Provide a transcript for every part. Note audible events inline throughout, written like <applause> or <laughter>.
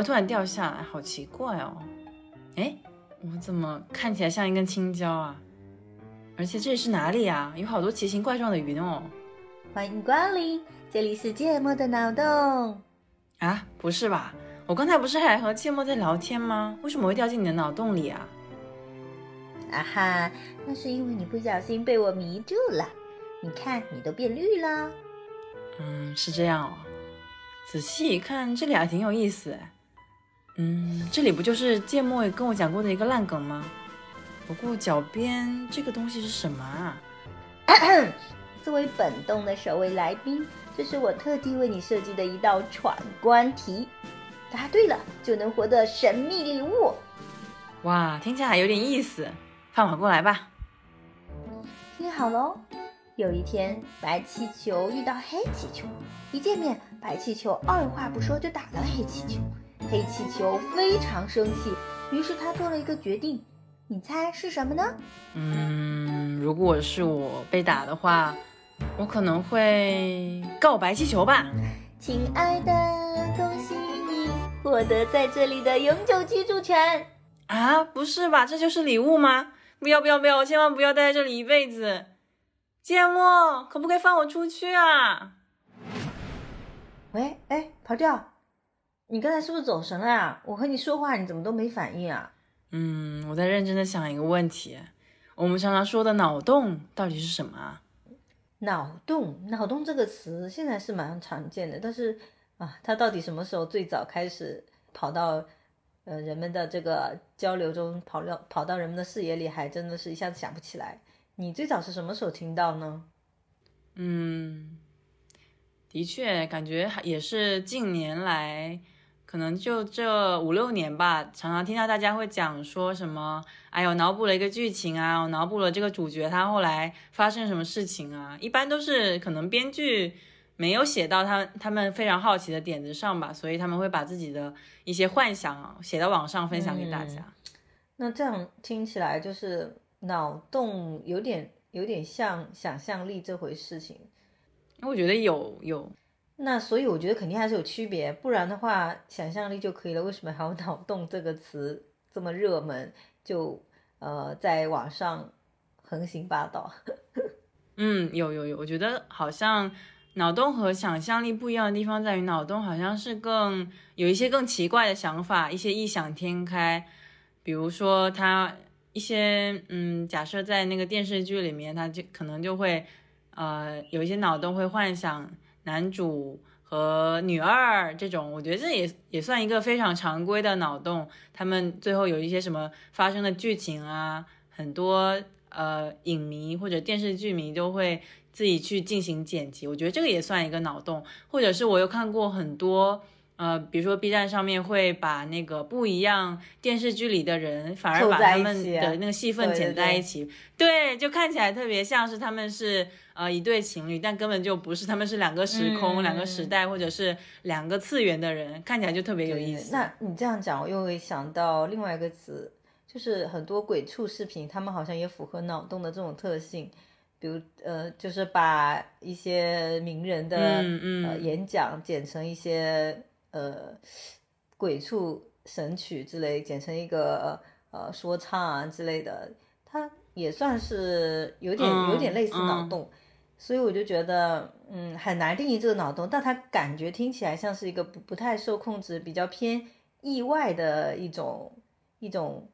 什么会突然掉下来？好奇怪哦！哎，我怎么看起来像一根青椒啊？而且这里是哪里啊？有好多奇形怪状的云哦！欢迎光临，这里是芥末的脑洞啊？不是吧？我刚才不是还和芥末在聊天吗？为什么会掉进你的脑洞里啊？啊哈，那是因为你不小心被我迷住了。你看，你都变绿了。嗯，是这样哦。仔细一看，这里还挺有意思。嗯，这里不就是芥末跟我讲过的一个烂梗吗？不过脚边这个东西是什么啊？<coughs> 作为本洞的首位来宾，这是我特地为你设计的一道闯关题。答对了就能获得神秘礼物。哇，听起来有点意思。放马过来吧。听好喽。有一天，白气球遇到黑气球，一见面，白气球二话不说就打了黑气球。黑气球非常生气，于是他做了一个决定，你猜是什么呢？嗯，如果是我被打的话，我可能会告白气球吧。亲爱的，恭喜你获得在这里的永久居住权。啊，不是吧？这就是礼物吗？不要不要不要！我千万不要待在这里一辈子。芥末，可不可以放我出去啊？喂，哎，跑调，你刚才是不是走神了呀？我和你说话，你怎么都没反应啊？嗯，我在认真的想一个问题，我们常常说的脑洞到底是什么啊？脑洞，脑洞这个词现在是蛮常见的，但是啊，它到底什么时候最早开始跑到呃人们的这个交流中，跑到跑到人们的视野里，还真的是一下子想不起来。你最早是什么时候听到呢？嗯，的确，感觉也是近年来，可能就这五六年吧，常常听到大家会讲说什么，哎呦，脑补了一个剧情啊，我脑补了这个主角他后来发生什么事情啊，一般都是可能编剧没有写到他他们非常好奇的点子上吧，所以他们会把自己的一些幻想写到网上分享给大家。那这样听起来就是。脑洞有点有点像想象力这回事情，我觉得有有，那所以我觉得肯定还是有区别，不然的话想象力就可以了，为什么还有脑洞这个词这么热门，就呃在网上横行霸道。<laughs> 嗯，有有有，我觉得好像脑洞和想象力不一样的地方在于，脑洞好像是更有一些更奇怪的想法，一些异想天开，比如说他。一些嗯，假设在那个电视剧里面，他就可能就会，呃，有一些脑洞会幻想男主和女二这种，我觉得这也也算一个非常常规的脑洞。他们最后有一些什么发生的剧情啊，很多呃影迷或者电视剧迷都会自己去进行剪辑，我觉得这个也算一个脑洞。或者是我又看过很多。呃，比如说 B 站上面会把那个不一样电视剧里的人，反而把他们的那个戏份剪在一起，对，就看起来特别像是他们是呃一对情侣，但根本就不是，他们是两个时空、两个时代或者是两个次元的人，看起来就特别有意思。那你这样讲，我又会想到另外一个词，就是很多鬼畜视频，他们好像也符合脑洞的这种特性，比如呃，就是把一些名人的呃演讲剪成一些。呃，鬼畜神曲之类，简称一个呃说唱啊之类的，它也算是有点有点类似脑洞，所以我就觉得，嗯，很难定义这个脑洞，但它感觉听起来像是一个不不太受控制、比较偏意外的一种一种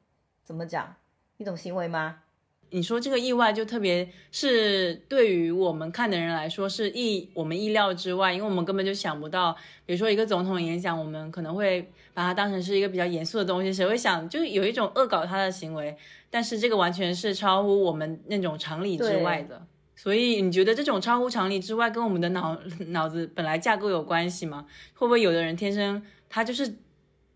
怎么讲一种行为吗？你说这个意外就特别是对于我们看的人来说是意我们意料之外，因为我们根本就想不到，比如说一个总统演讲，我们可能会把它当成是一个比较严肃的东西，谁会想就有一种恶搞他的行为？但是这个完全是超乎我们那种常理之外的。所以你觉得这种超乎常理之外跟我们的脑脑子本来架构有关系吗？会不会有的人天生他就是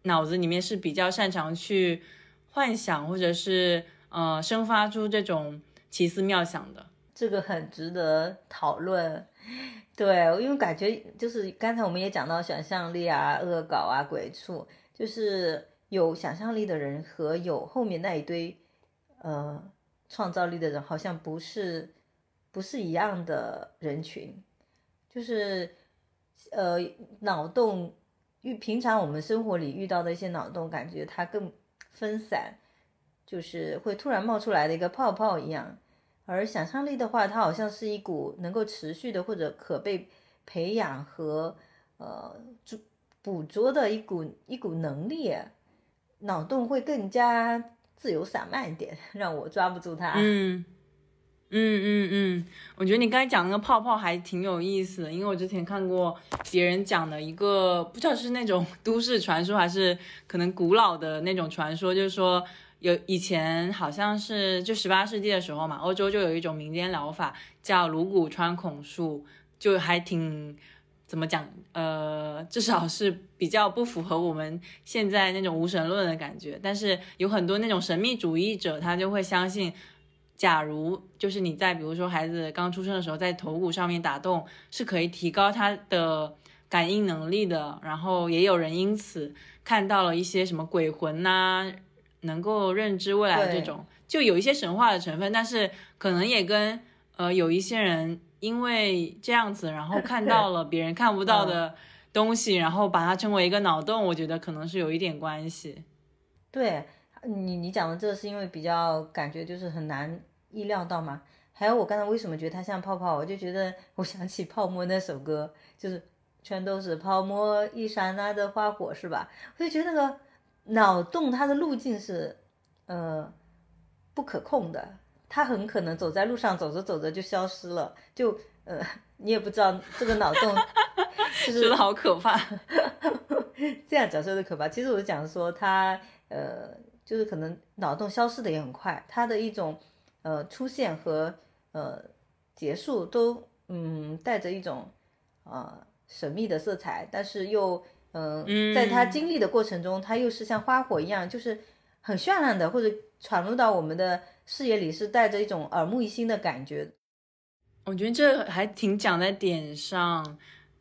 脑子里面是比较擅长去幻想，或者是？呃，生发出这种奇思妙想的，这个很值得讨论。对，因为感觉就是刚才我们也讲到想象力啊、恶搞啊、鬼畜，就是有想象力的人和有后面那一堆呃创造力的人，好像不是不是一样的人群。就是呃，脑洞遇平常我们生活里遇到的一些脑洞，感觉它更分散，就是会突然冒出来的一个泡泡一样。而想象力的话，它好像是一股能够持续的或者可被培养和呃捕捕捉的一股一股能力，脑洞会更加自由散漫一点，让我抓不住它。嗯嗯嗯嗯，我觉得你刚才讲那个泡泡还挺有意思的，因为我之前看过别人讲的一个，不知道是那种 <laughs> 都市传说还是可能古老的那种传说，就是说。有以前好像是就十八世纪的时候嘛，欧洲就有一种民间疗法叫颅骨穿孔术，就还挺怎么讲，呃，至少是比较不符合我们现在那种无神论的感觉。但是有很多那种神秘主义者，他就会相信，假如就是你在比如说孩子刚出生的时候，在头骨上面打洞，是可以提高他的感应能力的。然后也有人因此看到了一些什么鬼魂呐。能够认知未来的这种，就有一些神话的成分，但是可能也跟呃有一些人因为这样子，然后 <laughs> 看到了别人看不到的东西，然后把它称为一个脑洞，我觉得可能是有一点关系。对你，你讲的这个是因为比较感觉就是很难意料到嘛。还有我刚才为什么觉得它像泡泡，我就觉得我想起泡沫那首歌，就是全都是泡沫一刹那的花火，是吧？我就觉得那个。脑洞它的路径是，呃，不可控的，它很可能走在路上走着走着就消失了，就呃，你也不知道这个脑洞，<laughs> 就是觉得好可怕，<laughs> 这样讲说的可怕。其实我是讲说它，呃，就是可能脑洞消失的也很快，它的一种呃出现和呃结束都嗯带着一种啊神秘的色彩，但是又。嗯，在他经历的过程中，他又是像花火一样，就是很绚烂的，或者闯入到我们的视野里，是带着一种耳目一新的感觉。我觉得这还挺讲在点上，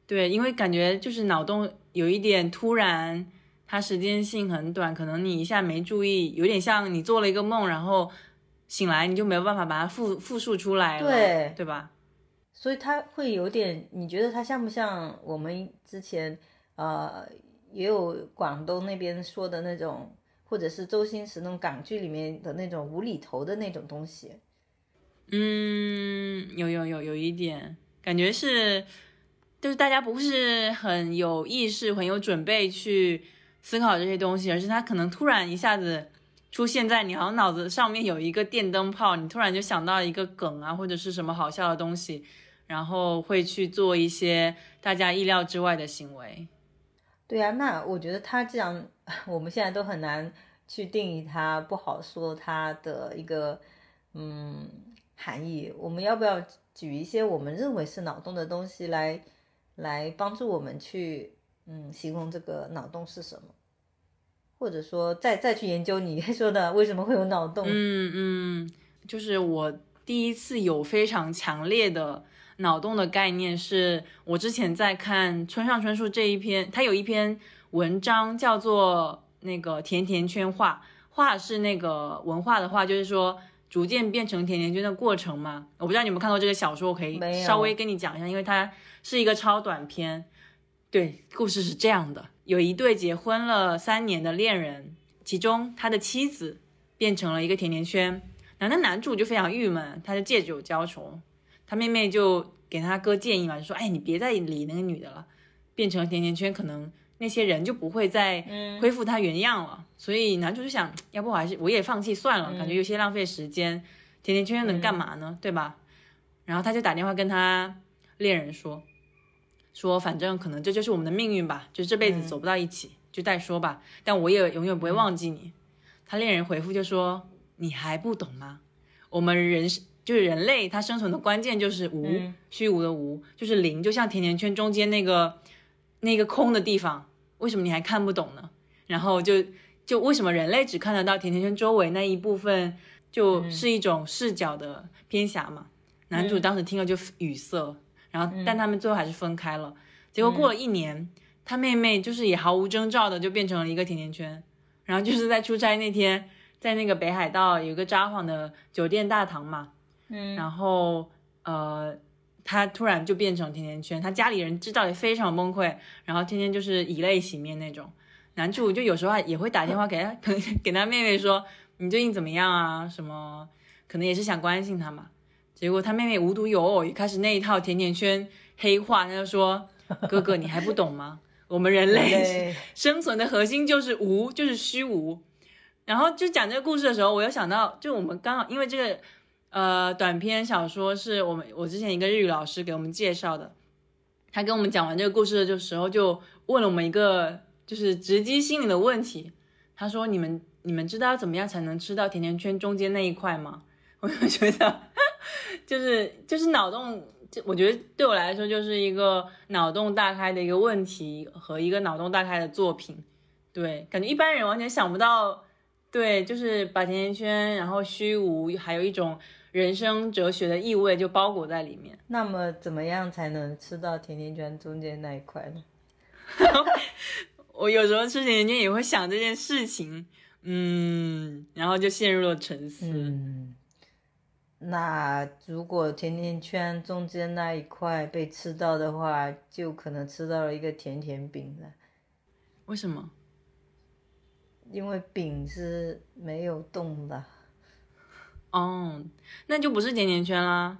对，因为感觉就是脑洞有一点突然，它时间性很短，可能你一下没注意，有点像你做了一个梦，然后醒来你就没有办法把它复复述出来了，对对吧？所以它会有点，你觉得它像不像我们之前？呃，也有广东那边说的那种，或者是周星驰那种港剧里面的那种无厘头的那种东西。嗯，有有有有一点感觉是，就是大家不是很有意识、很有准备去思考这些东西，而是他可能突然一下子出现在你好像脑子上面有一个电灯泡，你突然就想到一个梗啊，或者是什么好笑的东西，然后会去做一些大家意料之外的行为。对呀，那我觉得他这样，<laughs> 我们现在都很难去定义它，不好说它的一个嗯含义。我们要不要举一些我们认为是脑洞的东西来来帮助我们去嗯形容这个脑洞是什么？或者说再再去研究你 <laughs> 说的为什么会有脑洞？嗯嗯，就是我第一次有非常强烈的。脑洞的概念是我之前在看村上春树这一篇，他有一篇文章叫做那个甜甜圈画，画是那个文化的画，就是说逐渐变成甜甜圈的过程嘛。我不知道你有没有看过这个小说，我可以稍微跟你讲一下，因为它是一个超短篇。对，故事是这样的：有一对结婚了三年的恋人，其中他的妻子变成了一个甜甜圈，然后那男主就非常郁闷，他就借酒浇愁。他妹妹就给他哥建议嘛，就说：“哎，你别再理那个女的了，变成甜甜圈，可能那些人就不会再恢复他原样了。”所以男主就想，要不我还是我也放弃算了，感觉有些浪费时间。甜甜圈能干嘛呢？对吧？然后他就打电话跟他恋人说：“说反正可能这就是我们的命运吧，就这辈子走不到一起，就再说吧。但我也永远不会忘记你。”他恋人回复就说：“你还不懂吗？我们人是。”就是人类，它生存的关键就是无，虚无的无，就是零，就像甜甜圈中间那个那个空的地方，为什么你还看不懂呢？然后就就为什么人类只看得到甜甜圈周围那一部分，就是一种视角的偏狭嘛？男主当时听了就语塞，然后但他们最后还是分开了。结果过了一年，他妹妹就是也毫无征兆的就变成了一个甜甜圈，然后就是在出差那天，在那个北海道有个札幌的酒店大堂嘛。嗯，然后呃，他突然就变成甜甜圈，他家里人知道也非常崩溃，然后天天就是以泪洗面那种。男主就有时候也会打电话给他，<laughs> 给他妹妹说你最近怎么样啊？什么可能也是想关心他嘛。结果他妹妹无独有偶，一开始那一套甜甜圈黑化，他就说哥哥你还不懂吗？<laughs> 我们人类生存的核心就是无，就是虚无。然后就讲这个故事的时候，我又想到，就我们刚好因为这个，呃，短篇小说是我们我之前一个日语老师给我们介绍的，他跟我们讲完这个故事的时候，就问了我们一个就是直击心灵的问题。他说：“你们你们知道怎么样才能吃到甜甜圈中间那一块吗？” <laughs> 我就觉得，就是就是脑洞。这我觉得对我来说就是一个脑洞大开的一个问题和一个脑洞大开的作品，对，感觉一般人完全想不到，对，就是把甜甜圈，然后虚无，还有一种人生哲学的意味就包裹在里面。那么怎么样才能吃到甜甜圈中间那一块呢？<laughs> 我有时候吃甜甜圈也会想这件事情，嗯，然后就陷入了沉思。嗯。那如果甜甜圈中间那一块被吃到的话，就可能吃到了一个甜甜饼了。为什么？因为饼是没有动的。哦，那就不是甜甜圈啦。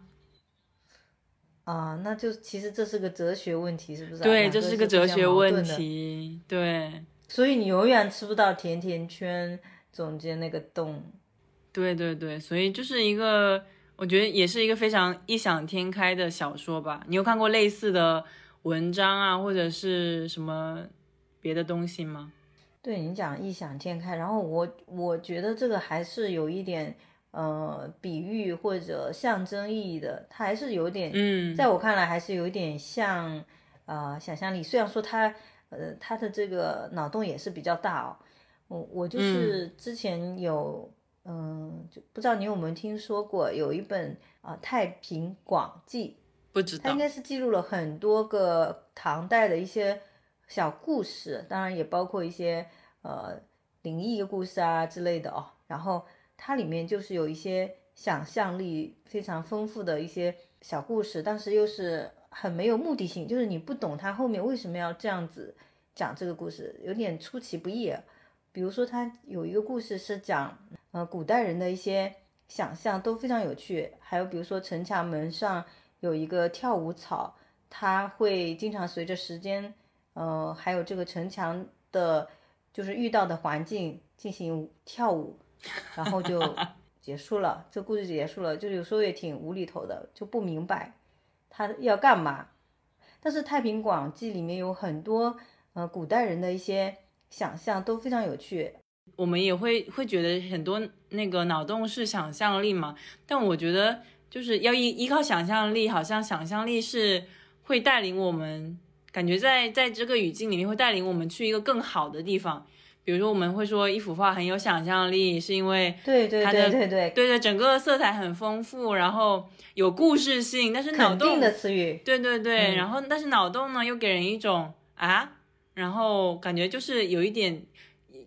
啊，那就其实这是个哲学问题，是不是？对，这是个哲学问题。对。所以你永远吃不到甜甜圈中间那个洞。对对对，所以就是一个，我觉得也是一个非常异想天开的小说吧。你有看过类似的文章啊，或者是什么别的东西吗？对你讲异想天开，然后我我觉得这个还是有一点呃比喻或者象征意义的，它还是有点，嗯，在我看来还是有点像呃想象力。虽然说它呃它的这个脑洞也是比较大哦，我我就是之前有。嗯，就不知道你有没有听说过有一本啊《太平广记》，不知道，它应该是记录了很多个唐代的一些小故事，当然也包括一些呃灵异故事啊之类的哦。然后它里面就是有一些想象力非常丰富的一些小故事，但是又是很没有目的性，就是你不懂它后面为什么要这样子讲这个故事，有点出其不意。比如说，它有一个故事是讲。呃，古代人的一些想象都非常有趣，还有比如说城墙门上有一个跳舞草，它会经常随着时间，呃，还有这个城墙的，就是遇到的环境进行跳舞，然后就结束了，这故事结束了，就有时候也挺无厘头的，就不明白他要干嘛。但是《太平广记》里面有很多呃古代人的一些想象都非常有趣。我们也会会觉得很多那个脑洞是想象力嘛，但我觉得就是要依依靠想象力，好像想象力是会带领我们，感觉在在这个语境里面会带领我们去一个更好的地方。比如说我们会说一幅画很有想象力，是因为对对对对对对对整个色彩很丰富，然后有故事性，但是脑洞的词语，对对对，然后但是脑洞呢又给人一种啊，然后感觉就是有一点。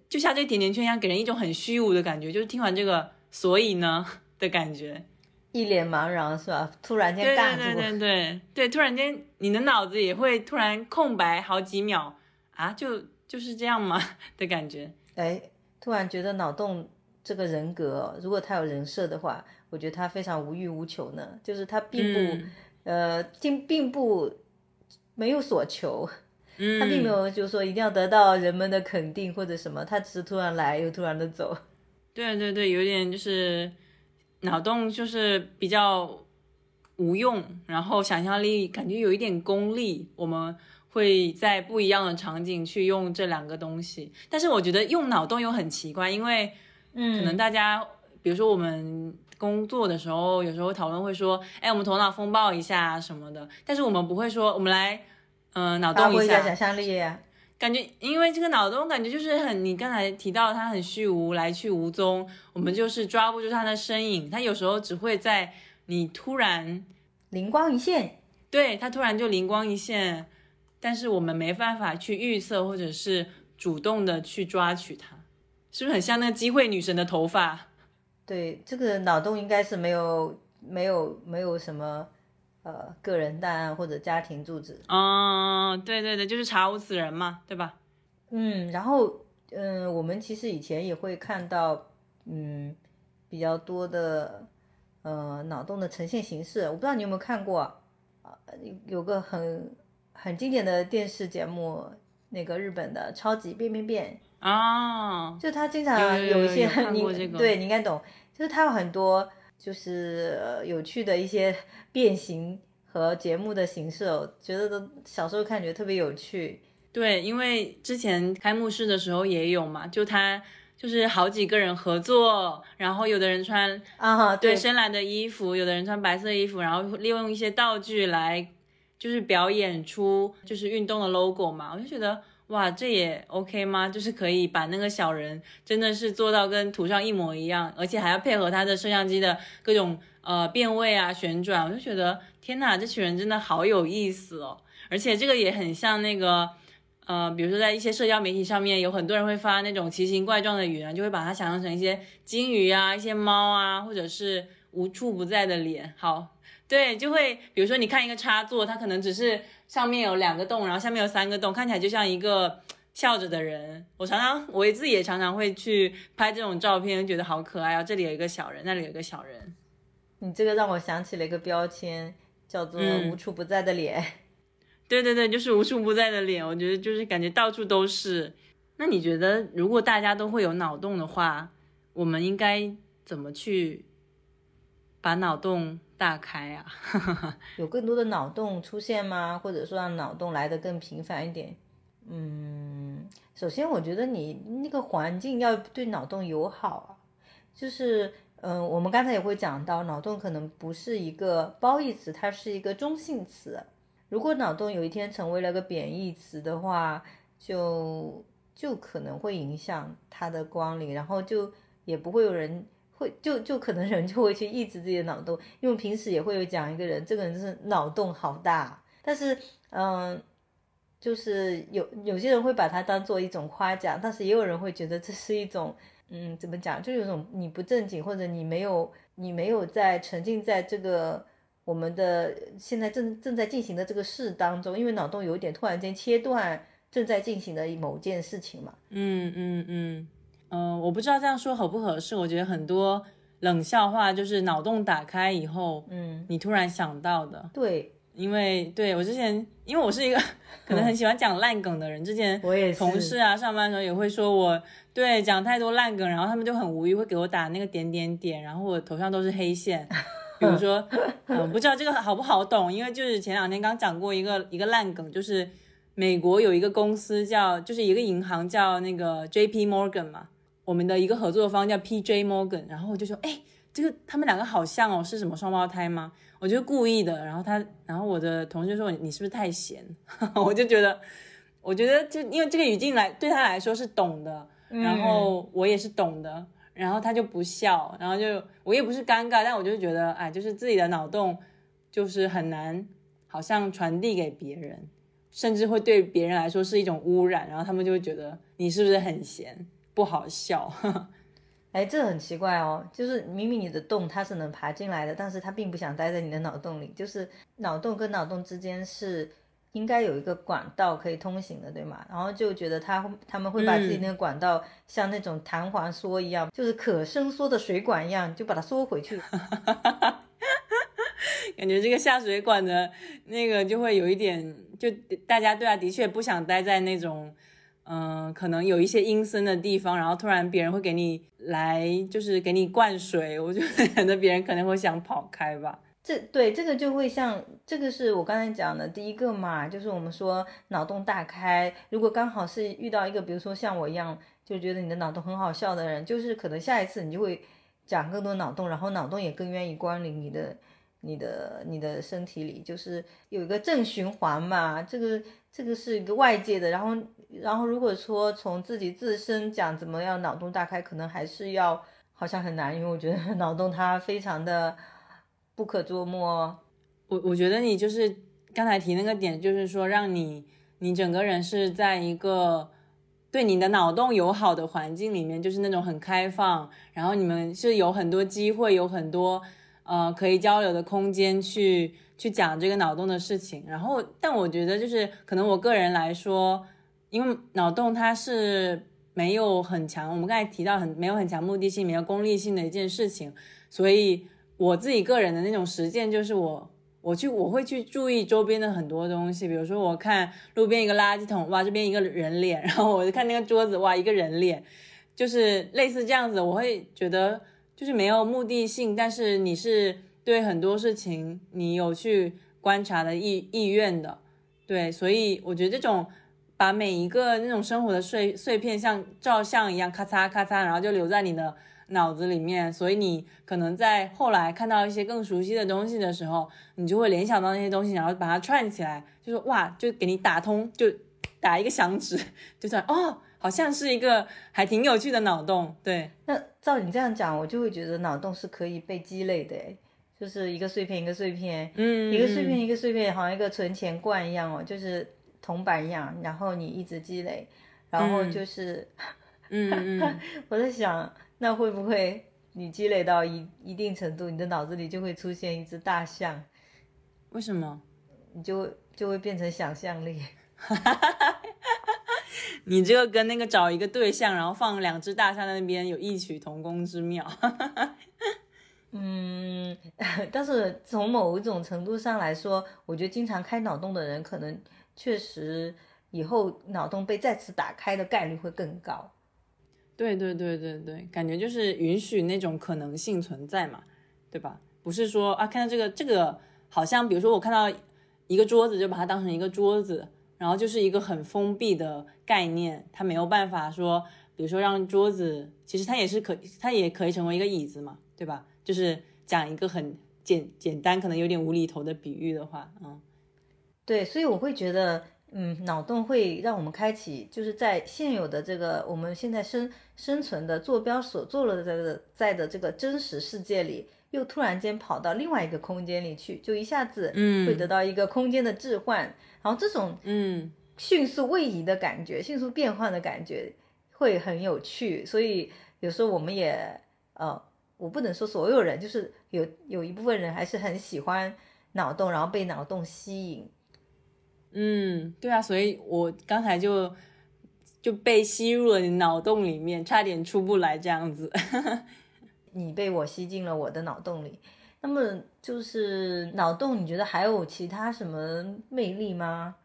就像这个甜甜圈一样，给人一种很虚无的感觉。就是听完这个，所以呢 <laughs> 的感觉，一脸茫然是吧？突然间尬住，对对对对对，突然间你的脑子也会突然空白好几秒啊，就就是这样吗 <laughs> 的感觉？哎，突然觉得脑洞这个人格，如果他有人设的话，我觉得他非常无欲无求呢。就是他并不呃，并并不没有所求。<laughs> 他并没有就是说一定要得到人们的肯定或者什么，他只是突然来又突然的走。<laughs> 对对对，有点就是脑洞就是比较无用，然后想象力感觉有一点功利。我们会在不一样的场景去用这两个东西，但是我觉得用脑洞又很奇怪，因为嗯，可能大家比如说我们工作的时候，有时候讨论会说，哎，我们头脑风暴一下什么的，但是我们不会说我们来。嗯，脑洞一下，想象力，感觉因为这个脑洞感觉就是很，你刚才提到它很虚无，来去无踪，我们就是抓不住它的身影，它有时候只会在你突然灵光一现，对，它突然就灵光一现，但是我们没办法去预测或者是主动的去抓取它，是不是很像那个机会女神的头发？对，这个脑洞应该是没有没有没有什么。呃个人档案或者家庭住址。哦，对对对，就是查无此人嘛，对吧？嗯，然后嗯，我们其实以前也会看到嗯比较多的呃脑洞的呈现形式，我不知道你有没有看过啊？有个很很经典的电视节目，那个日本的《超级变变变》啊，就他经常有一些你对你应该懂，就是他有很多就是有趣的一些变形和节目的形式，我觉得都小时候看觉得特别有趣。对，因为之前开幕式的时候也有嘛，就他就是好几个人合作，然后有的人穿啊对深蓝的衣服，有的人穿白色衣服，然后利用一些道具来就是表演出就是运动的 logo 嘛，我就觉得哇，这也 OK 吗？就是可以把那个小人真的是做到跟图上一模一样，而且还要配合他的摄像机的各种呃变位啊旋转，我就觉得天呐，这群人真的好有意思哦，而且这个也很像那个。呃，比如说在一些社交媒体上面，有很多人会发那种奇形怪状的语言，就会把它想象成一些金鱼啊、一些猫啊，或者是无处不在的脸。好，对，就会比如说你看一个插座，它可能只是上面有两个洞，然后下面有三个洞，看起来就像一个笑着的人。我常常我自己也常常会去拍这种照片，觉得好可爱啊！这里有一个小人，那里有一个小人。你这个让我想起了一个标签，叫做“无处不在的脸”。<laughs> 对对对，就是无处不在的脸，我觉得就是感觉到处都是。那你觉得，如果大家都会有脑洞的话，我们应该怎么去把脑洞大开啊？<laughs> 有更多的脑洞出现吗？或者说让脑洞来得更频繁一点？嗯，首先我觉得你那个环境要对脑洞友好啊，就是嗯，我们刚才也会讲到，脑洞可能不是一个褒义词，它是一个中性词。如果脑洞有一天成为了个贬义词的话，就就可能会影响它的光临，然后就也不会有人会就就可能人就会去抑制自己的脑洞，因为平时也会有讲一个人，这个人就是脑洞好大，但是嗯，就是有有些人会把它当做一种夸奖，但是也有人会觉得这是一种嗯怎么讲，就有种你不正经或者你没有你没有在沉浸在这个。我们的现在正正在进行的这个事当中，因为脑洞有点突然间切断正在进行的某件事情嘛。嗯嗯嗯，呃，我不知道这样说合不合适。我觉得很多冷笑话就是脑洞打开以后，嗯，你突然想到的。对，因为对我之前，因为我是一个 <laughs> 可能很喜欢讲烂梗的人，之前我也同事啊，上班的时候也会说我对讲太多烂梗，然后他们就很无语，会给我打那个点点点，然后我头上都是黑线。比如说，<laughs> 嗯，不知道这个好不好懂，因为就是前两天刚讲过一个一个烂梗，就是美国有一个公司叫，就是一个银行叫那个 J P Morgan 嘛，我们的一个合作方叫 P J Morgan，然后我就说，哎，这个他们两个好像哦，是什么双胞胎吗？我就故意的，然后他，然后我的同事说你是不是太闲？<laughs> 我就觉得，我觉得就因为这个语境来对他来说是懂的，然后我也是懂的。然后他就不笑，然后就我也不是尴尬，但我就觉得，哎，就是自己的脑洞就是很难，好像传递给别人，甚至会对别人来说是一种污染，然后他们就会觉得你是不是很闲，不好笑。<laughs> 哎，这很奇怪哦，就是明明你的洞它是能爬进来的，但是它并不想待在你的脑洞里，就是脑洞跟脑洞之间是。应该有一个管道可以通行的，对吗？然后就觉得他他们会把自己那个管道像那种弹簧缩一样，就是可伸缩的水管一样，就把它缩回去。<laughs> 感觉这个下水管的那个就会有一点，就大家对啊，的确不想待在那种，嗯，可能有一些阴森的地方，然后突然别人会给你来，就是给你灌水，我就 <laughs> 觉得别人可能会想跑开吧。这对这个就会像这个是我刚才讲的第一个嘛，就是我们说脑洞大开。如果刚好是遇到一个，比如说像我一样，就觉得你的脑洞很好笑的人，就是可能下一次你就会讲更多脑洞，然后脑洞也更愿意光临你的、你的、你的身体里，就是有一个正循环嘛。这个这个是一个外界的，然后然后如果说从自己自身讲怎么样脑洞大开，可能还是要好像很难，因为我觉得 <laughs> 脑洞它非常的。不可捉摸，我我觉得你就是刚才提那个点，就是说让你你整个人是在一个对你的脑洞友好的环境里面，就是那种很开放，然后你们是有很多机会，有很多呃可以交流的空间去去讲这个脑洞的事情。然后，但我觉得就是可能我个人来说，因为脑洞它是没有很强，我们刚才提到很没有很强目的性、没有功利性的一件事情，所以我自己个人的那种实践就是我。我去，我会去注意周边的很多东西，比如说我看路边一个垃圾桶，哇，这边一个人脸，<laughs> 然后我就看那个桌子，哇，一个人脸，就是类似这样子，我会觉得就是没有目的性，但是你是对很多事情你有去观察的意意愿的，对，所以我觉得这种把每一个那种生活的碎碎片像照相一样咔嚓咔嚓，然后就留在你的。脑子里面，所以你可能在后来看到一些更熟悉的东西的时候，你就会联想到那些东西，然后把它串起来，就是哇，就给你打通，就打一个响指，<laughs> 就算哦，好像是一个还挺有趣的脑洞。对，那照你这样讲，我就会觉得脑洞是可以被积累的，就是一个碎片一个碎片，嗯，一个碎片一个碎片，好像一个存钱罐一样哦，就是铜板一样，然后你一直积累，然后就是，嗯嗯，<laughs> 我在想。那会不会你积累到一一定程度，你的脑子里就会出现一只大象？为什么？你就就会变成想象力。<laughs> 你这个跟那个找一个对象，然后放两只大象在那边有异曲同工之妙。<laughs> 嗯，<laughs> 但是从某一种程度上来说，我觉得经常开脑洞的人，可能确实以后脑洞被再次打开的概率会更高。对对对对对，感觉就是允许那种可能性存在嘛，对吧？不是说啊，看到这个这个好像，比如说我看到一个桌子，就把它当成一个桌子，然后就是一个很封闭的概念，它没有办法说，比如说让桌子，其实它也是可，它也可以成为一个椅子嘛，对吧？就是讲一个很简简单，可能有点无厘头的比喻的话，嗯，对，所以我会觉得。嗯，脑洞会让我们开启，就是在现有的这个我们现在生生存的坐标所坐落的这个在的这个真实世界里，又突然间跑到另外一个空间里去，就一下子嗯会得到一个空间的置换，然后这种嗯迅速位移的感觉，迅速变换的感觉会很有趣，所以有时候我们也呃，我不能说所有人，就是有有一部分人还是很喜欢脑洞，然后被脑洞吸引。嗯，对啊，所以我刚才就就被吸入了你脑洞里面，差点出不来这样子。<laughs> 你被我吸进了我的脑洞里，那么就是脑洞，你觉得还有其他什么魅力吗？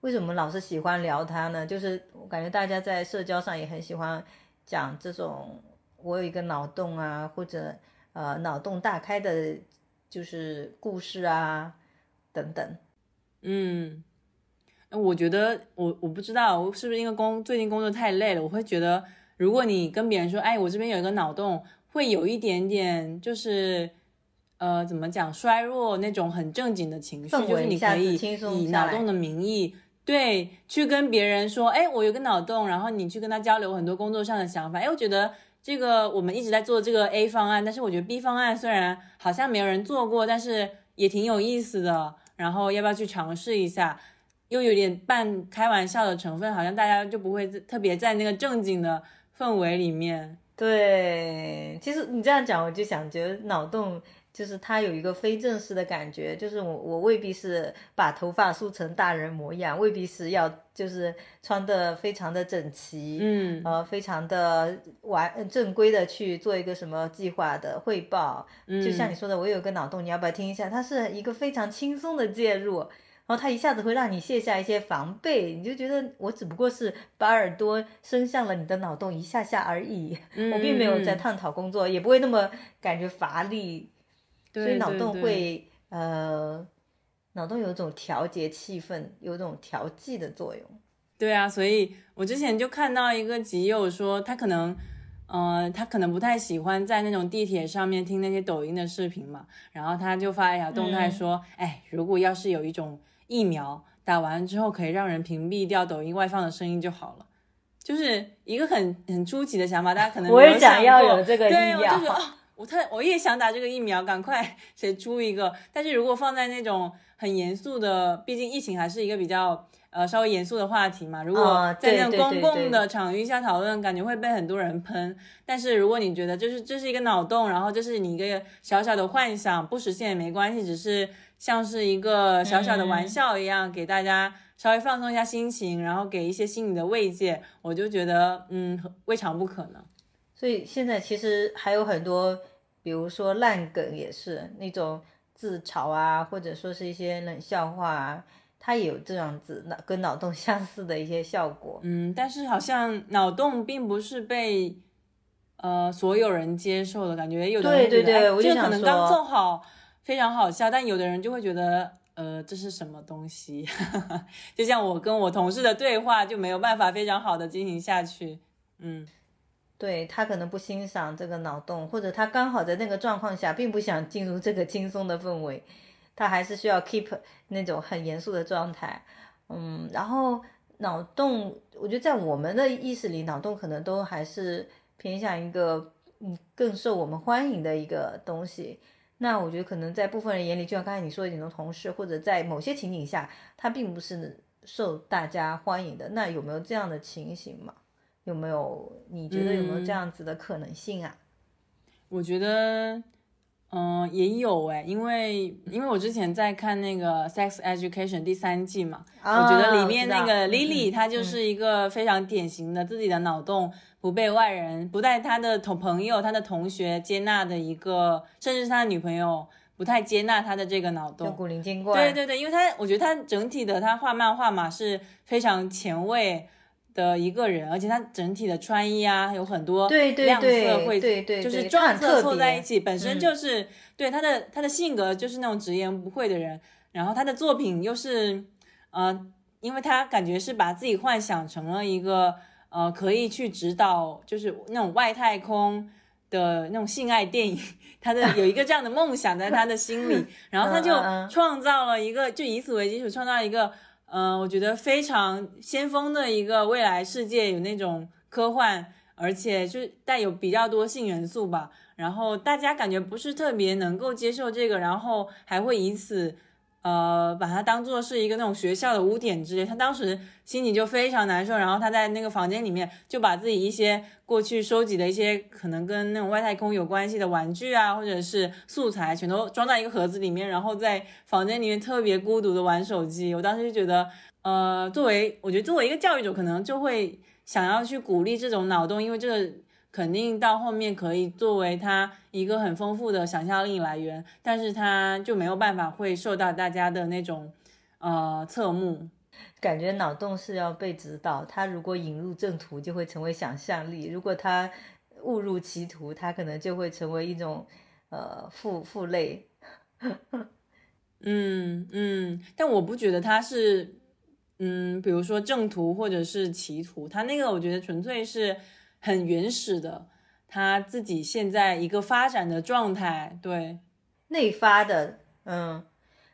为什么老是喜欢聊它呢？就是我感觉大家在社交上也很喜欢讲这种，我有一个脑洞啊，或者呃脑洞大开的，就是故事啊等等。嗯，我觉得我我不知道是不是因为工最近工作太累了，我会觉得如果你跟别人说，哎，我这边有一个脑洞，会有一点点就是呃怎么讲衰弱那种很正经的情绪，就是你可以以脑洞的名义对去跟别人说，哎，我有个脑洞，然后你去跟他交流很多工作上的想法，哎，我觉得这个我们一直在做这个 A 方案，但是我觉得 B 方案虽然好像没有人做过，但是也挺有意思的。然后要不要去尝试一下？又有点半开玩笑的成分，好像大家就不会特别在那个正经的氛围里面。对，其实你这样讲，我就想觉得脑洞。就是它有一个非正式的感觉，就是我我未必是把头发梳成大人模样，未必是要就是穿的非常的整齐，嗯，呃，非常的完正规的去做一个什么计划的汇报。就像你说的，我有个脑洞，你要不要听一下？它是一个非常轻松的介入，然后它一下子会让你卸下一些防备，你就觉得我只不过是把耳朵伸向了你的脑洞一下下而已，<laughs> 我并没有在探讨工作，也不会那么感觉乏力。所以脑洞会呃，脑洞有种调节气氛、有种调剂的作用。对啊，所以我之前就看到一个集友说，他可能，呃，他可能不太喜欢在那种地铁上面听那些抖音的视频嘛，然后他就发一条动态说，哎，如果要是有一种疫苗打完之后可以让人屏蔽掉抖音外放的声音就好了，就是一个很很初级的想法，大家可能我也想要有这个疫苗。我特我也想打这个疫苗，赶快谁出一个？但是如果放在那种很严肃的，毕竟疫情还是一个比较呃稍微严肃的话题嘛。如果在那种公共的场域下讨论，感觉会被很多人喷。但是如果你觉得就是这是一个脑洞，然后这是你一个小小的幻想，不实现也没关系，只是像是一个小小的玩笑一样，给大家稍微放松一下心情，然后给一些心理的慰藉，我就觉得嗯未尝不可能。所以现在其实还有很多，比如说烂梗也是那种。自嘲啊，或者说是一些冷笑话啊，它也有这样子脑跟脑洞相似的一些效果。嗯，但是好像脑洞并不是被呃所有人接受的感觉，有的人觉得这可能刚做好非常好笑，但有的人就会觉得呃这是什么东西？<laughs> 就像我跟我同事的对话就没有办法非常好的进行下去。嗯。对他可能不欣赏这个脑洞，或者他刚好在那个状况下并不想进入这个轻松的氛围，他还是需要 keep 那种很严肃的状态。嗯，然后脑洞，我觉得在我们的意识里，脑洞可能都还是偏向一个嗯更受我们欢迎的一个东西。那我觉得可能在部分人眼里，就像刚才你说的，你的同事或者在某些情景下，他并不是受大家欢迎的。那有没有这样的情形嘛？有没有？你觉得有没有这样子的可能性啊？我觉得，嗯，也有哎，因为因为我之前在看那个《Sex Education》第三季嘛，我觉得里面那个 Lily 她就是一个非常典型的自己的脑洞不被外人、不带他的同朋友、他的同学接纳的一个，甚至是他的女朋友不太接纳他的这个脑洞，古灵精怪。对对对，因为他我觉得他整体的他画漫画嘛是非常前卫。的一个人，而且他整体的穿衣啊，有很多亮色会，就是撞色凑在一起，本身就是对他的他的性格就是那种直言不讳的人。然后他的作品又是，呃，因为他感觉是把自己幻想成了一个呃可以去指导，就是那种外太空的那种性爱电影，他的有一个这样的梦想在他的心里，<laughs> 然后他就创造了一个，就以此为基础创造一个。嗯，我觉得非常先锋的一个未来世界，有那种科幻，而且就带有比较多性元素吧。然后大家感觉不是特别能够接受这个，然后还会以此。呃，把它当做是一个那种学校的污点之类，他当时心里就非常难受。然后他在那个房间里面就把自己一些过去收集的一些可能跟那种外太空有关系的玩具啊，或者是素材，全都装在一个盒子里面，然后在房间里面特别孤独的玩手机。我当时就觉得，呃，作为我觉得作为一个教育者，可能就会想要去鼓励这种脑洞，因为这个。肯定到后面可以作为他一个很丰富的想象力来源，但是他就没有办法会受到大家的那种呃侧目，感觉脑洞是要被指导，他如果引入正途就会成为想象力，如果他误入歧途，他可能就会成为一种呃负负累。<laughs> 嗯嗯，但我不觉得他是嗯，比如说正途或者是歧途，他那个我觉得纯粹是。很原始的，他自己现在一个发展的状态，对，内发的，嗯，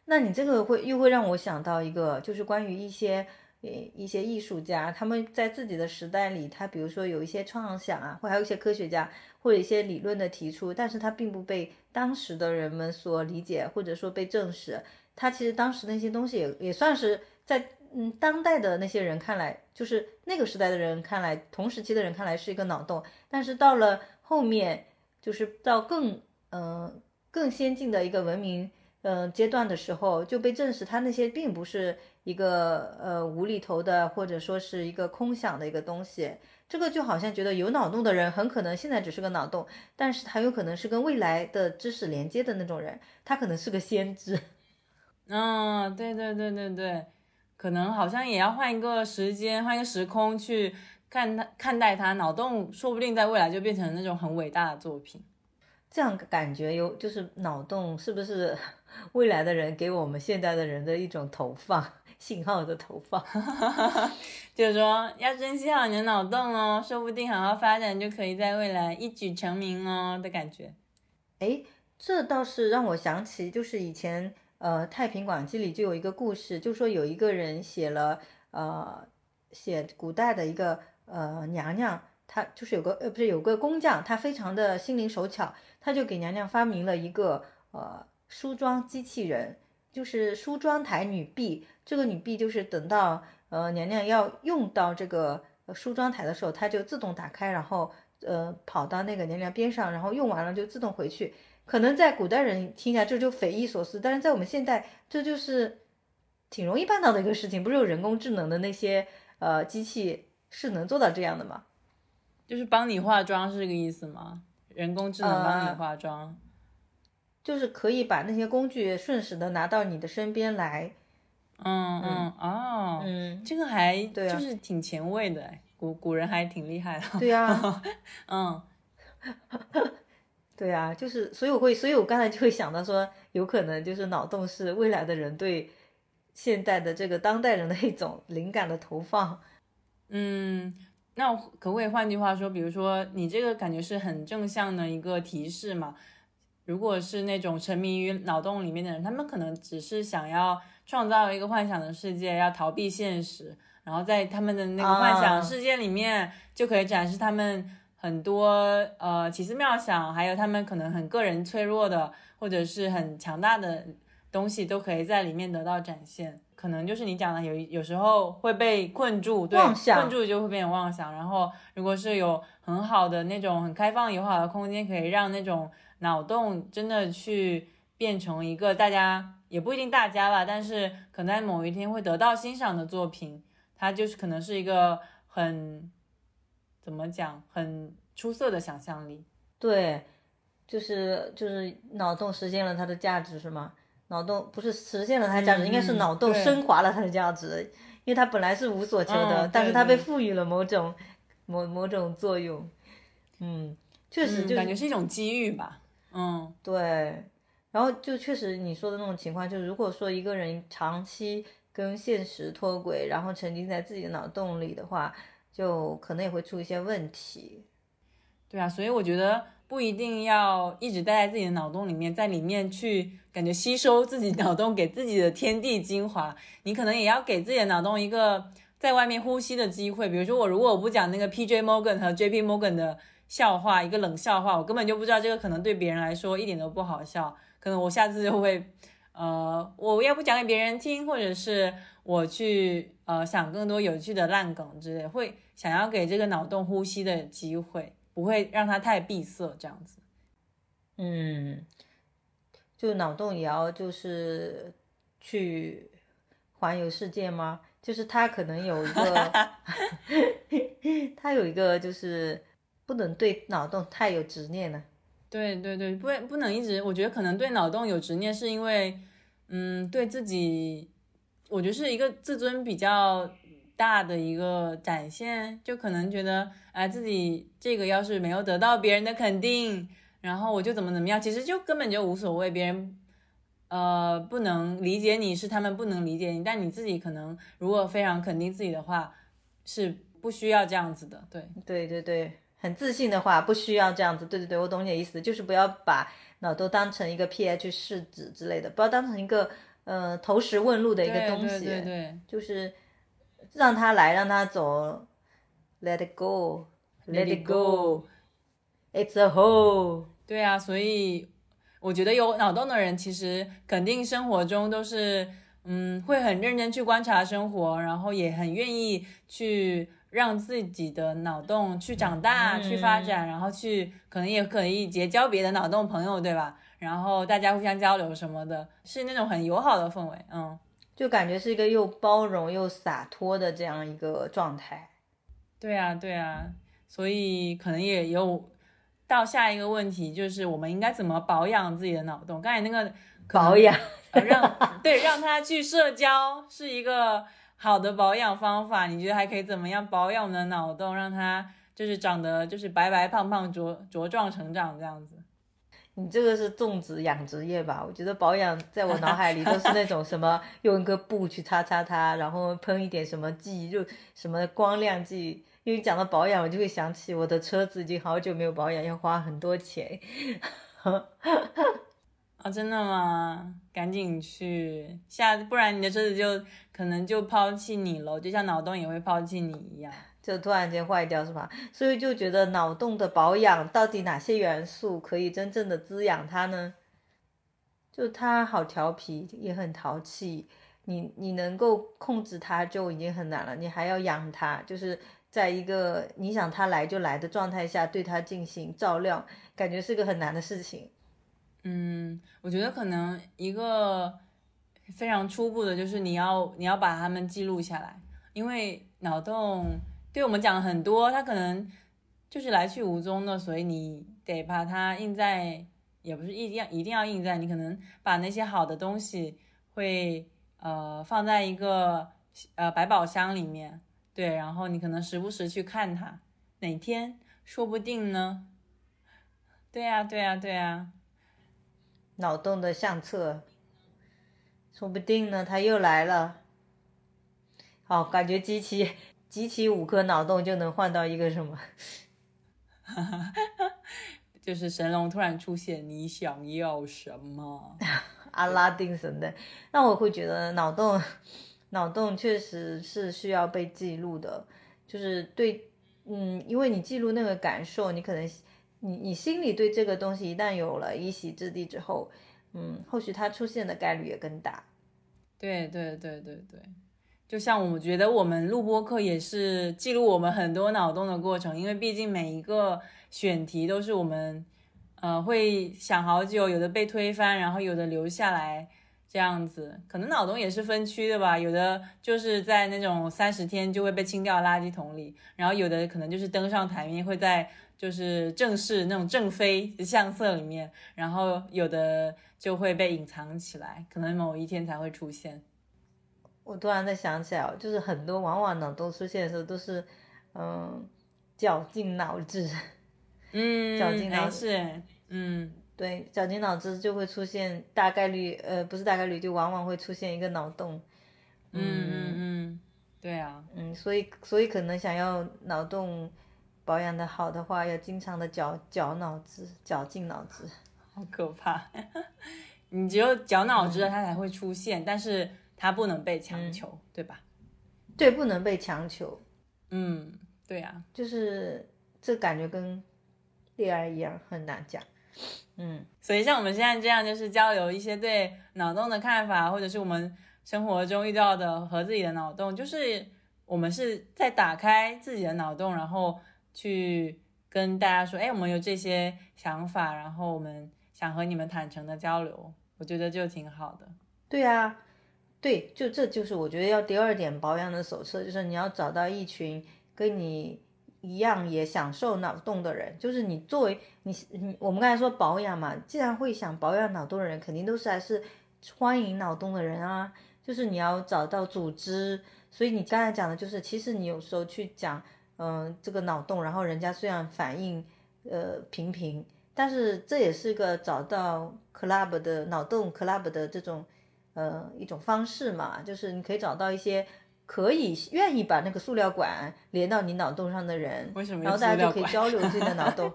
那你这个会又会让我想到一个，就是关于一些呃一些艺术家，他们在自己的时代里，他比如说有一些创想啊，或还有一些科学家或者一些理论的提出，但是他并不被当时的人们所理解，或者说被证实，他其实当时那些东西也也算是在。嗯，当代的那些人看来，就是那个时代的人看来，同时期的人看来是一个脑洞，但是到了后面，就是到更嗯更先进的一个文明嗯阶段的时候，就被证实他那些并不是一个呃无厘头的，或者说是一个空想的一个东西。这个就好像觉得有脑洞的人很可能现在只是个脑洞，但是他有可能是跟未来的知识连接的那种人，他可能是个先知。<laughs> 嗯，对对对对对。可能好像也要换一个时间，换一个时空去看他看待他脑洞，说不定在未来就变成那种很伟大的作品。这样感觉有就是脑洞是不是 <laughs> 未来的人给我们现代的人的一种投放信号的投放？<laughs> 就是说要珍惜好你的脑洞哦，说不定好好发展就可以在未来一举成名哦的感觉。哎，这倒是让我想起，就是以前。呃，《太平广记》里就有一个故事，就说有一个人写了，呃，写古代的一个呃娘娘，她就是有个呃不是有个工匠，他非常的心灵手巧，他就给娘娘发明了一个呃梳妆机器人，就是梳妆台女婢。这个女婢就是等到呃娘娘要用到这个梳妆台的时候，它就自动打开，然后呃跑到那个娘娘边上，然后用完了就自动回去。可能在古代人听起来这就匪夷所思，但是在我们现代这就是挺容易办到的一个事情。不是有人工智能的那些呃机器是能做到这样的吗？就是帮你化妆是这个意思吗？人工智能帮你化妆，就是可以把那些工具瞬时的拿到你的身边来。嗯嗯哦，嗯，这个还就是挺前卫的，古古人还挺厉害的。对呀，<laughs> 嗯，<laughs> 对啊，就是所以我会，所以我刚才就会想到说，有可能就是脑洞是未来的人对现代的这个当代人的一种灵感的投放。嗯。那可不可以换句话说，比如说你这个感觉是很正向的一个提示嘛？如果是那种沉迷于脑洞里面的人，他们可能只是想要创造一个幻想的世界，要逃避现实，然后在他们的那个幻想世界里面就可以展示他们很多呃奇思妙想，还有他们可能很个人脆弱的或者是很强大的东西都可以在里面得到展现。可能就是你讲的，有有时候会被困住，对，困住就会变成妄想。然后，如果是有很好的那种很开放友好的空间，可以让那种脑洞真的去变成一个大家也不一定大家吧，但是可能在某一天会得到欣赏的作品，它就是可能是一个很怎么讲，很出色的想象力。对，就是就是脑洞实现了它的价值，是吗？脑洞不是实现了它的价值，应该是脑洞升华了它的价值，因为它本来是无所求的，但是它被赋予了某种某某种作用。嗯，确实就感觉是一种机遇吧。嗯，对。然后就确实你说的那种情况，就是如果说一个人长期跟现实脱轨，然后沉浸在自己的脑洞里的话，就可能也会出一些问题。对啊，所以我觉得。不一定要一直待在自己的脑洞里面，在里面去感觉吸收自己脑洞给自己的天地精华。你可能也要给自己的脑洞一个在外面呼吸的机会。比如说，我如果我不讲那个 P.J. Morgan 和 J.P. Morgan 的笑话，一个冷笑话，我根本就不知道这个可能对别人来说一点都不好笑。可能我下次就会，呃，我要不讲给别人听，或者是我去呃想更多有趣的烂梗之类，会想要给这个脑洞呼吸的机会。不会让它太闭塞，这样子。嗯，就脑洞也要就是去环游世界吗？就是他可能有一个，<laughs> 他有一个就是不能对脑洞太有执念呢。对对对，不不能一直，我觉得可能对脑洞有执念，是因为嗯，对自己，我觉得是一个自尊比较。大的一个展现，就可能觉得，哎，自己这个要是没有得到别人的肯定，然后我就怎么怎么样，其实就根本就无所谓，别人，呃，不能理解你是他们不能理解你，但你自己可能如果非常肯定自己的话，是不需要这样子的，对，对对对，很自信的话，不需要这样子，对对对，我懂你的意思，就是不要把脑都当成一个 pH 试纸之类的，不要当成一个呃投石问路的一个东西，对对对，就是。让他来，让他走，Let it go，Let it go，It's a hole。对啊，所以我觉得有脑洞的人，其实肯定生活中都是，嗯，会很认真去观察生活，然后也很愿意去让自己的脑洞去长大、去发展，然后去可能也可以结交别的脑洞朋友，对吧？然后大家互相交流什么的，是那种很友好的氛围，嗯。就感觉是一个又包容又洒脱的这样一个状态，对啊，对啊，所以可能也有到下一个问题，就是我们应该怎么保养自己的脑洞？刚才那个保养，让对让他去社交是一个好的保养方法。你觉得还可以怎么样保养我们的脑洞，让他就是长得就是白白胖胖茁茁壮成长这样子？你这个是种植养殖业吧？我觉得保养在我脑海里都是那种什么 <laughs> 用一个布去擦擦它，然后喷一点什么剂，就什么光亮剂。因为讲到保养，我就会想起我的车子已经好久没有保养，要花很多钱。<laughs> 啊，真的吗？赶紧去下，不然你的车子就可能就抛弃你了，就像脑洞也会抛弃你一样。就突然间坏掉是吧？所以就觉得脑洞的保养到底哪些元素可以真正的滋养它呢？就它好调皮，也很淘气，你你能够控制它就已经很难了，你还要养它，就是在一个你想它来就来的状态下对它进行照料，感觉是个很难的事情。嗯，我觉得可能一个非常初步的就是你要你要把它们记录下来，因为脑洞对我们讲了很多，它可能就是来去无踪的，所以你得把它印在，也不是一定要一定要印在，你可能把那些好的东西会呃放在一个呃百宝箱里面，对，然后你可能时不时去看它，哪天说不定呢？对呀，对呀，对呀。脑洞的相册，说不定呢，他又来了。好，感觉机器集齐五颗脑洞就能换到一个什么？<laughs> 就是神龙突然出现，你想要什么？<laughs> 阿拉丁神灯。那我会觉得脑洞，脑洞确实是需要被记录的。就是对，嗯，因为你记录那个感受，你可能。你你心里对这个东西一旦有了一席之地之后，嗯，后续它出现的概率也更大。对对对对对，就像我觉得我们录播课也是记录我们很多脑洞的过程，因为毕竟每一个选题都是我们，呃，会想好久，有的被推翻，然后有的留下来，这样子，可能脑洞也是分区的吧，有的就是在那种三十天就会被清掉垃圾桶里，然后有的可能就是登上台面会在。就是正式那种正非相册里面，然后有的就会被隐藏起来，可能某一天才会出现。我突然在想起来，就是很多往往脑洞出现的时候都是，嗯，绞尽脑汁，<laughs> 嗯，绞尽脑汁，嗯，对，绞尽脑汁就会出现大概率，呃，不是大概率，就往往会出现一个脑洞。嗯嗯嗯，对啊，嗯，所以所以可能想要脑洞。保养的好的话，要经常的绞绞脑汁，绞尽脑汁，好可怕。<laughs> 你只有绞脑汁了，它才会出现，但是它不能被强求，对吧？对，不能被强求。嗯，对呀，就是这感觉跟恋爱一样，很难讲。嗯，所以像我们现在这样，就是交流一些对脑洞的看法，或者是我们生活中遇到的和自己的脑洞，就是我们是在打开自己的脑洞，然后。去跟大家说，哎，我们有这些想法，然后我们想和你们坦诚的交流，我觉得就挺好的。对啊，对，就这就是我觉得要第二点保养的手册，就是你要找到一群跟你一样也享受脑洞的人，就是你作为你你我们刚才说保养嘛，既然会想保养脑洞的人，肯定都是还是欢迎脑洞的人啊，就是你要找到组织，所以你刚才讲的就是，其实你有时候去讲。嗯，这个脑洞，然后人家虽然反应呃平平，但是这也是一个找到 club 的脑洞 club 的这种呃一种方式嘛，就是你可以找到一些可以愿意把那个塑料管连到你脑洞上的人，然后大家就可以交流自己的脑洞。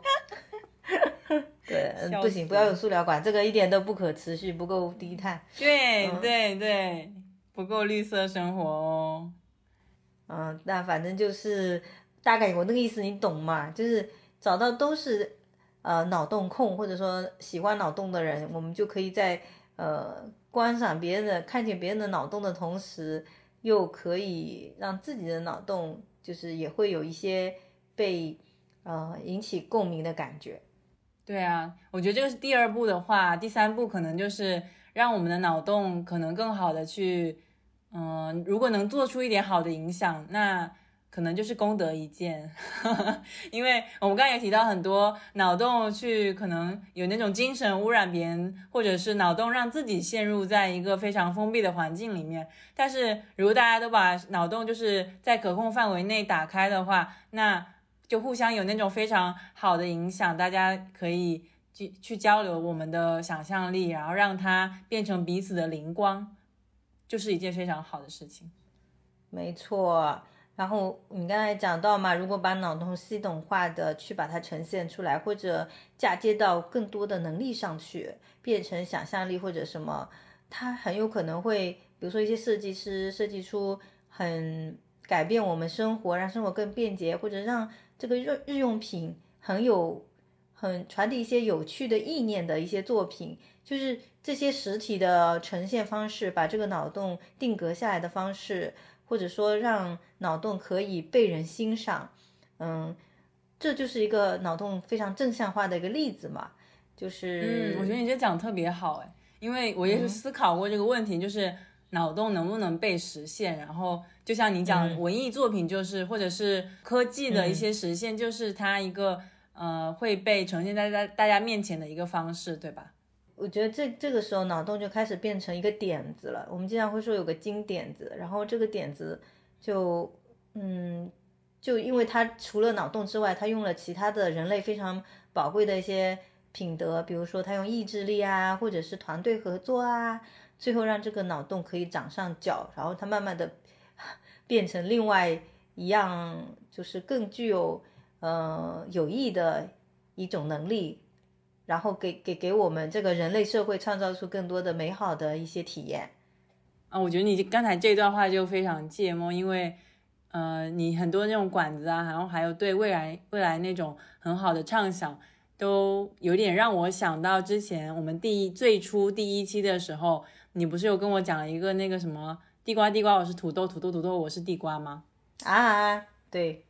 <laughs> 对，不行，不要有塑料管，这个一点都不可持续，不够低碳。<laughs> 对对对，不够绿色生活哦。嗯，那反正就是。大概我那个意思你懂嘛？就是找到都是呃脑洞控或者说喜欢脑洞的人，我们就可以在呃观赏别人的、看见别人的脑洞的同时，又可以让自己的脑洞就是也会有一些被呃引起共鸣的感觉。对啊，我觉得这个是第二步的话，第三步可能就是让我们的脑洞可能更好的去，嗯，如果能做出一点好的影响，那。可能就是功德一件，<laughs> 因为我们刚刚也提到很多脑洞去可能有那种精神污染别人，或者是脑洞让自己陷入在一个非常封闭的环境里面。但是如果大家都把脑洞就是在可控范围内打开的话，那就互相有那种非常好的影响，大家可以去去交流我们的想象力，然后让它变成彼此的灵光，就是一件非常好的事情。没错。然后你刚才讲到嘛，如果把脑洞系统化的去把它呈现出来，或者嫁接到更多的能力上去，变成想象力或者什么，它很有可能会，比如说一些设计师设计出很改变我们生活，让生活更便捷，或者让这个日日用品很有很传递一些有趣的意念的一些作品，就是这些实体的呈现方式，把这个脑洞定格下来的方式，或者说让脑洞可以被人欣赏，嗯，这就是一个脑洞非常正向化的一个例子嘛。就是，嗯，我觉得你这讲特别好，哎，因为我也是思考过这个问题，就是脑洞能不能被实现。然后就像你讲，文艺作品就是，或者是科技的一些实现，就是它一个。呃，会被呈现在大大家面前的一个方式，对吧？我觉得这这个时候脑洞就开始变成一个点子了。我们经常会说有个金点子，然后这个点子就，嗯，就因为它除了脑洞之外，它用了其他的人类非常宝贵的一些品德，比如说他用意志力啊，或者是团队合作啊，最后让这个脑洞可以长上脚，然后它慢慢的 <laughs> 变成另外一样，就是更具有。呃，有益的一种能力，然后给给给我们这个人类社会创造出更多的美好的一些体验。啊，我觉得你刚才这段话就非常芥末，因为呃，你很多那种管子啊，然后还有对未来未来那种很好的畅想，都有点让我想到之前我们第一最初第一期的时候，你不是有跟我讲了一个那个什么地瓜地瓜我是土豆土豆土豆我是地瓜吗？啊，对。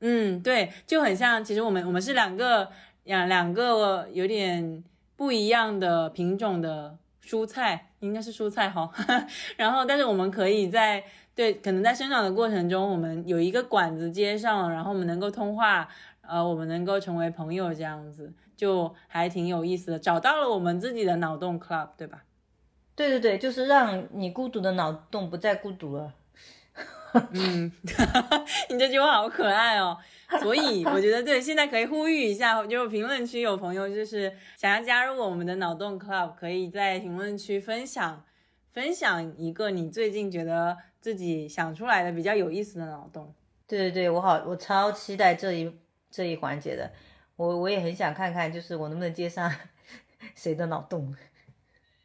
嗯，对，就很像。其实我们我们是两个两两个有点不一样的品种的蔬菜，应该是蔬菜哈。<laughs> 然后，但是我们可以在对，可能在生长的过程中，我们有一个管子接上，然后我们能够通话，呃，我们能够成为朋友，这样子就还挺有意思的。找到了我们自己的脑洞 club，对吧？对对对，就是让你孤独的脑洞不再孤独了。嗯，<laughs> 你这句话好可爱哦。<laughs> 所以我觉得对，现在可以呼吁一下，就评论区有朋友就是想要加入我们的脑洞 club，可以在评论区分享分享一个你最近觉得自己想出来的比较有意思的脑洞。对对对，我好，我超期待这一这一环节的，我我也很想看看，就是我能不能接上 <laughs> 谁的脑洞。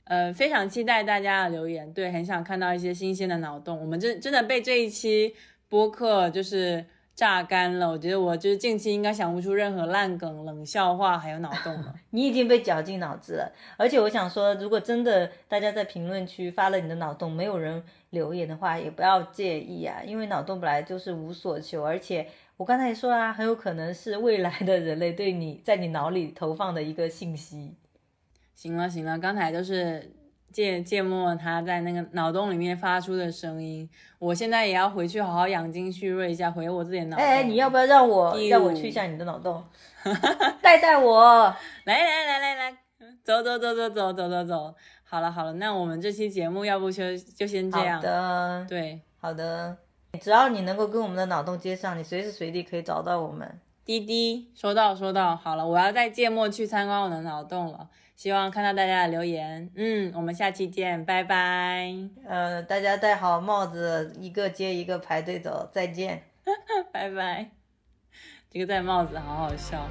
呃，非常期待大家的留言，对，很想看到一些新鲜的脑洞。我们真真的被这一期播客就是榨干了，我觉得我就是近期应该想不出任何烂梗、冷笑话还有脑洞了。<laughs> 你已经被绞尽脑汁了，而且我想说，如果真的大家在评论区发了你的脑洞，没有人留言的话，也不要介意啊，因为脑洞本来就是无所求，而且我刚才也说啦，很有可能是未来的人类对你在你脑里投放的一个信息。行了行了，刚才就是芥芥末他在那个脑洞里面发出的声音，我现在也要回去好好养精蓄锐一下，回我自己的脑洞。哎，你要不要让我让我去一下你的脑洞，<laughs> 带带我？来来来来来，走走走走走走走走。好了好了，那我们这期节目要不就就先这样。好的，对，好的。只要你能够跟我们的脑洞接上，你随时随地可以找到我们。滴滴，收到收到。好了，我要带芥末去参观我的脑洞了。希望看到大家的留言，嗯，我们下期见，拜拜。呃，大家戴好帽子，一个接一个排队走，再见，<laughs> 拜拜。这个戴帽子好好笑。